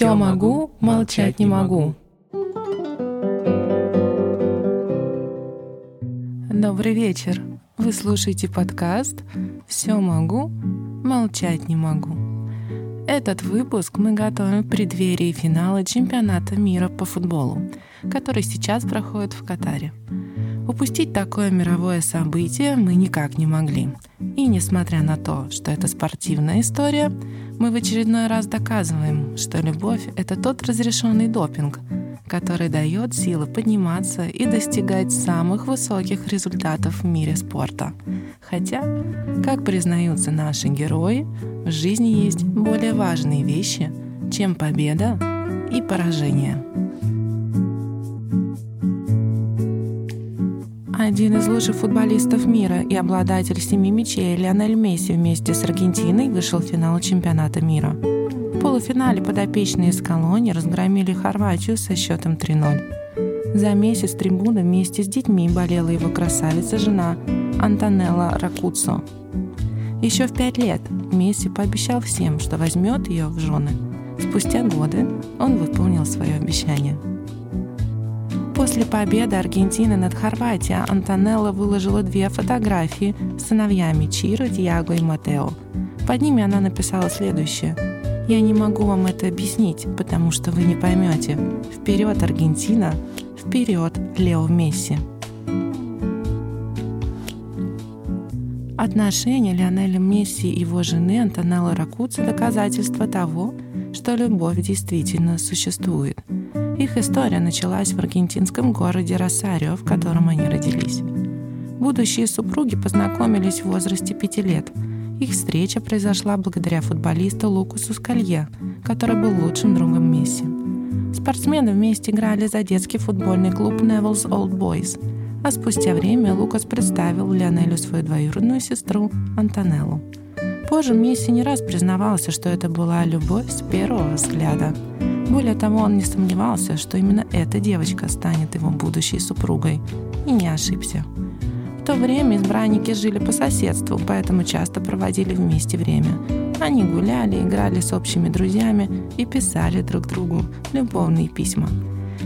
Все могу, молчать не могу. Добрый вечер. Вы слушаете подкаст «Все могу, молчать не могу». Этот выпуск мы готовим в преддверии финала чемпионата мира по футболу, который сейчас проходит в Катаре. Упустить такое мировое событие мы никак не могли. И несмотря на то, что это спортивная история, мы в очередной раз доказываем, что любовь — это тот разрешенный допинг, который дает силы подниматься и достигать самых высоких результатов в мире спорта. Хотя, как признаются наши герои, в жизни есть более важные вещи, чем победа и поражение. Один из лучших футболистов мира и обладатель семи мячей Лионель Месси вместе с Аргентиной вышел в финал чемпионата мира. В полуфинале подопечные из колонии разгромили Хорватию со счетом 3-0. За месяц трибуны вместе с детьми болела его красавица-жена Антонелла Ракуцо. Еще в пять лет Месси пообещал всем, что возьмет ее в жены. Спустя годы он выполнил свое обещание – После победы Аргентины над Хорватией Антонелла выложила две фотографии с сыновьями Чиро, Диаго и Матео. Под ними она написала следующее. «Я не могу вам это объяснить, потому что вы не поймете. Вперед, Аргентина! Вперед, Лео Месси!» Отношения Лионеля Месси и его жены Антонеллы Ракуци – доказательство того, что любовь действительно существует – их история началась в аргентинском городе Росарио, в котором они родились. Будущие супруги познакомились в возрасте пяти лет. Их встреча произошла благодаря футболисту Лукасу Скалье, который был лучшим другом Месси. Спортсмены вместе играли за детский футбольный клуб Neville's Old Boys, а спустя время Лукас представил Лионелю свою двоюродную сестру Антонеллу. Позже Месси не раз признавался, что это была любовь с первого взгляда – более того, он не сомневался, что именно эта девочка станет его будущей супругой. И не ошибся. В то время избранники жили по соседству, поэтому часто проводили вместе время. Они гуляли, играли с общими друзьями и писали друг другу любовные письма.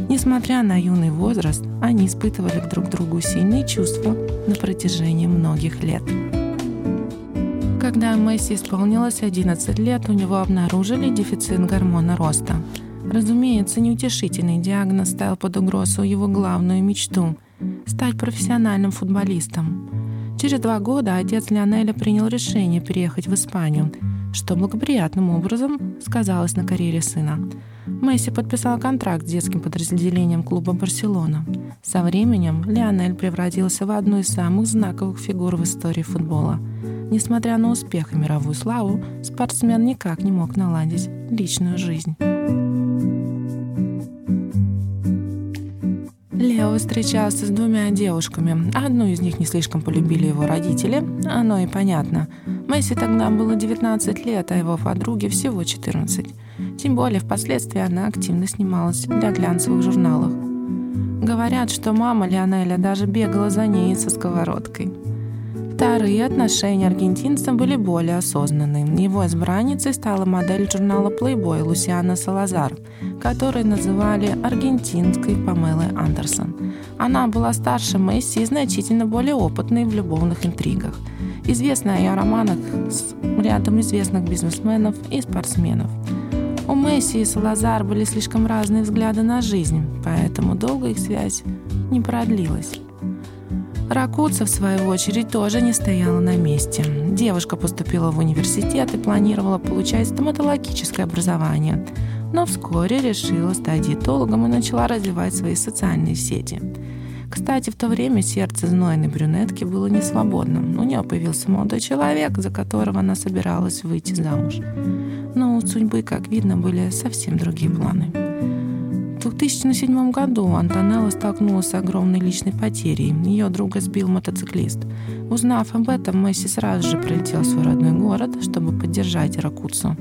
Несмотря на юный возраст, они испытывали друг другу сильные чувства на протяжении многих лет. Когда Месси исполнилось 11 лет, у него обнаружили дефицит гормона роста – Разумеется, неутешительный диагноз ставил под угрозу его главную мечту – стать профессиональным футболистом. Через два года отец Лионеля принял решение переехать в Испанию, что благоприятным образом сказалось на карьере сына. Месси подписал контракт с детским подразделением клуба «Барселона». Со временем Лионель превратился в одну из самых знаковых фигур в истории футбола. Несмотря на успех и мировую славу, спортсмен никак не мог наладить личную жизнь. Лео встречался с двумя девушками. Одну из них не слишком полюбили его родители, оно и понятно. Месси тогда было 19 лет, а его подруге всего 14. Тем более впоследствии она активно снималась для глянцевых журналов. Говорят, что мама Лионеля даже бегала за ней со сковородкой. Вторые отношения аргентинца были более осознанные. Его избранницей стала модель журнала Playboy Лусиана Салазар, которую называли аргентинской Памелой Андерсон. Она была старше Месси и значительно более опытной в любовных интригах. Известна о романах с рядом известных бизнесменов и спортсменов. У Месси и Салазар были слишком разные взгляды на жизнь, поэтому долго их связь не продлилась. Ракуца, в свою очередь, тоже не стояла на месте. Девушка поступила в университет и планировала получать стоматологическое образование, но вскоре решила стать диетологом и начала развивать свои социальные сети. Кстати, в то время сердце знойной брюнетки было не свободным. У нее появился молодой человек, за которого она собиралась выйти замуж. Но у судьбы, как видно, были совсем другие планы. В 2007 году Антонелла столкнулась с огромной личной потерей. Ее друга сбил мотоциклист. Узнав об этом, Месси сразу же прилетел в свой родной город, чтобы поддержать Ракуцу.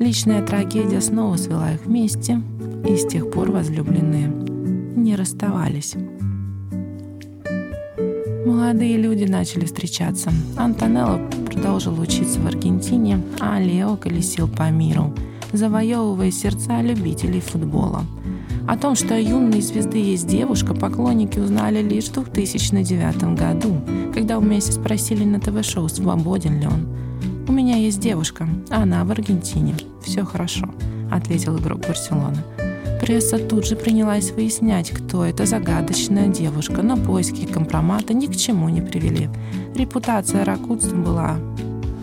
Личная трагедия снова свела их вместе, и с тех пор возлюбленные не расставались. Молодые люди начали встречаться. Антонелло продолжил учиться в Аргентине, а Лео колесил по миру – завоевывая сердца любителей футбола. О том, что юной звезды есть девушка, поклонники узнали лишь в 2009 году, когда у Месси спросили на ТВ-шоу, свободен ли он. «У меня есть девушка, она в Аргентине. Все хорошо», — ответил игрок Барселоны. Пресса тут же принялась выяснять, кто эта загадочная девушка, но поиски компромата ни к чему не привели. Репутация ракутства была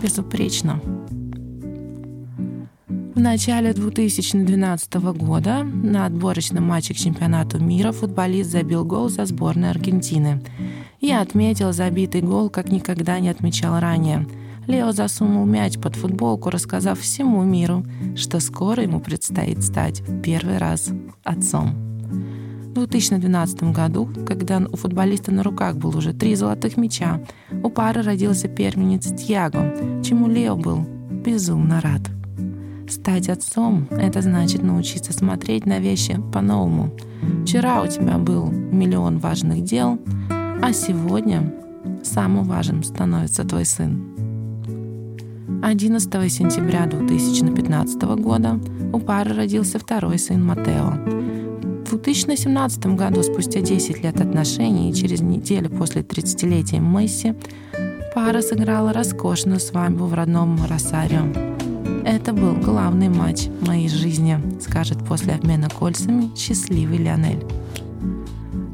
безупречна. В начале 2012 года на отборочном матче к чемпионату мира футболист забил гол за сборной Аргентины. Я отметил забитый гол, как никогда не отмечал ранее – Лео засунул мяч под футболку, рассказав всему миру, что скоро ему предстоит стать в первый раз отцом. В 2012 году, когда у футболиста на руках был уже три золотых мяча, у пары родился первенец Тьяго, чему Лео был безумно рад. Стать отцом — это значит научиться смотреть на вещи по-новому. Вчера у тебя был миллион важных дел, а сегодня самым важным становится твой сын. 11 сентября 2015 года у пары родился второй сын Матео. В 2017 году, спустя 10 лет отношений и через неделю после 30-летия Месси, пара сыграла роскошную свадьбу в родном Росарио. Это был главный матч моей жизни, скажет после обмена кольцами счастливый Лионель.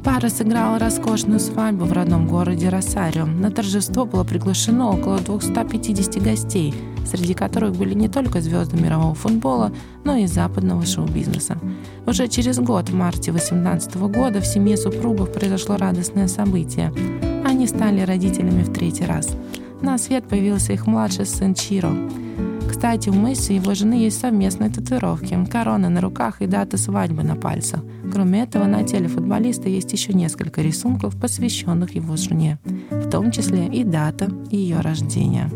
Пара сыграла роскошную свадьбу в родном городе Росарио. На торжество было приглашено около 250 гостей, среди которых были не только звезды мирового футбола, но и западного шоу-бизнеса. Уже через год, в марте 2018 года, в семье супругов произошло радостное событие. Они стали родителями в третий раз. На свет появился их младший сын Чиро. Кстати, у Месси и его жены есть совместные татуировки, корона на руках и дата свадьбы на пальцах. Кроме этого, на теле футболиста есть еще несколько рисунков, посвященных его жене, в том числе и дата ее рождения.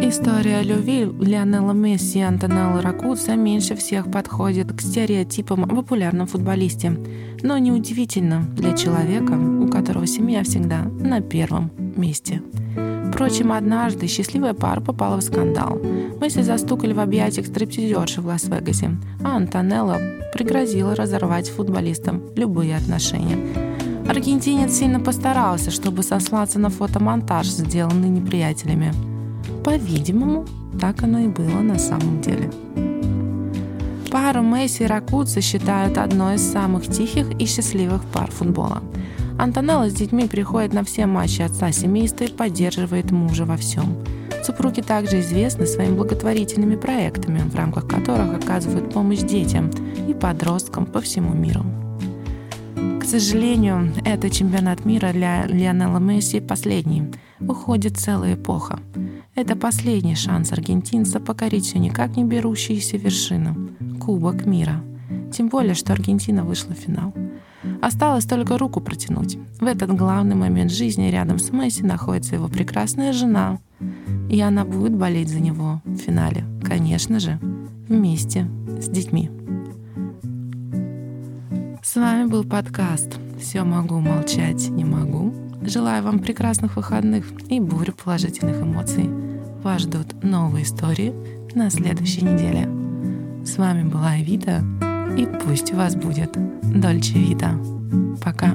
История любви Лионела Месси и Антонелла Ракуца меньше всех подходит к стереотипам о популярном футболисте. Но неудивительно для человека, у которого семья всегда на первом месте. Впрочем, однажды счастливая пара попала в скандал. Месси застукали в объятиях стриптизерши в Лас-Вегасе, а Антонелла пригрозила разорвать с футболистом любые отношения. Аргентинец сильно постарался, чтобы сослаться на фотомонтаж, сделанный неприятелями. По-видимому, так оно и было на самом деле. Пару Месси и Ракуца считают одной из самых тихих и счастливых пар футбола – Антонелла с детьми приходит на все матчи отца семейства и поддерживает мужа во всем. Супруги также известны своими благотворительными проектами, в рамках которых оказывают помощь детям и подросткам по всему миру. К сожалению, это чемпионат мира для Лионела Месси последний. Уходит целая эпоха. Это последний шанс аргентинца покорить все никак не берущиеся вершины – Кубок мира. Тем более, что Аргентина вышла в финал. Осталось только руку протянуть. В этот главный момент жизни рядом с Месси находится его прекрасная жена. И она будет болеть за него в финале. Конечно же, вместе с детьми. С вами был подкаст «Все могу, молчать не могу». Желаю вам прекрасных выходных и бурю положительных эмоций. Вас ждут новые истории на следующей неделе. С вами была Эвита, и пусть у вас будет Дольче Вита. Пока.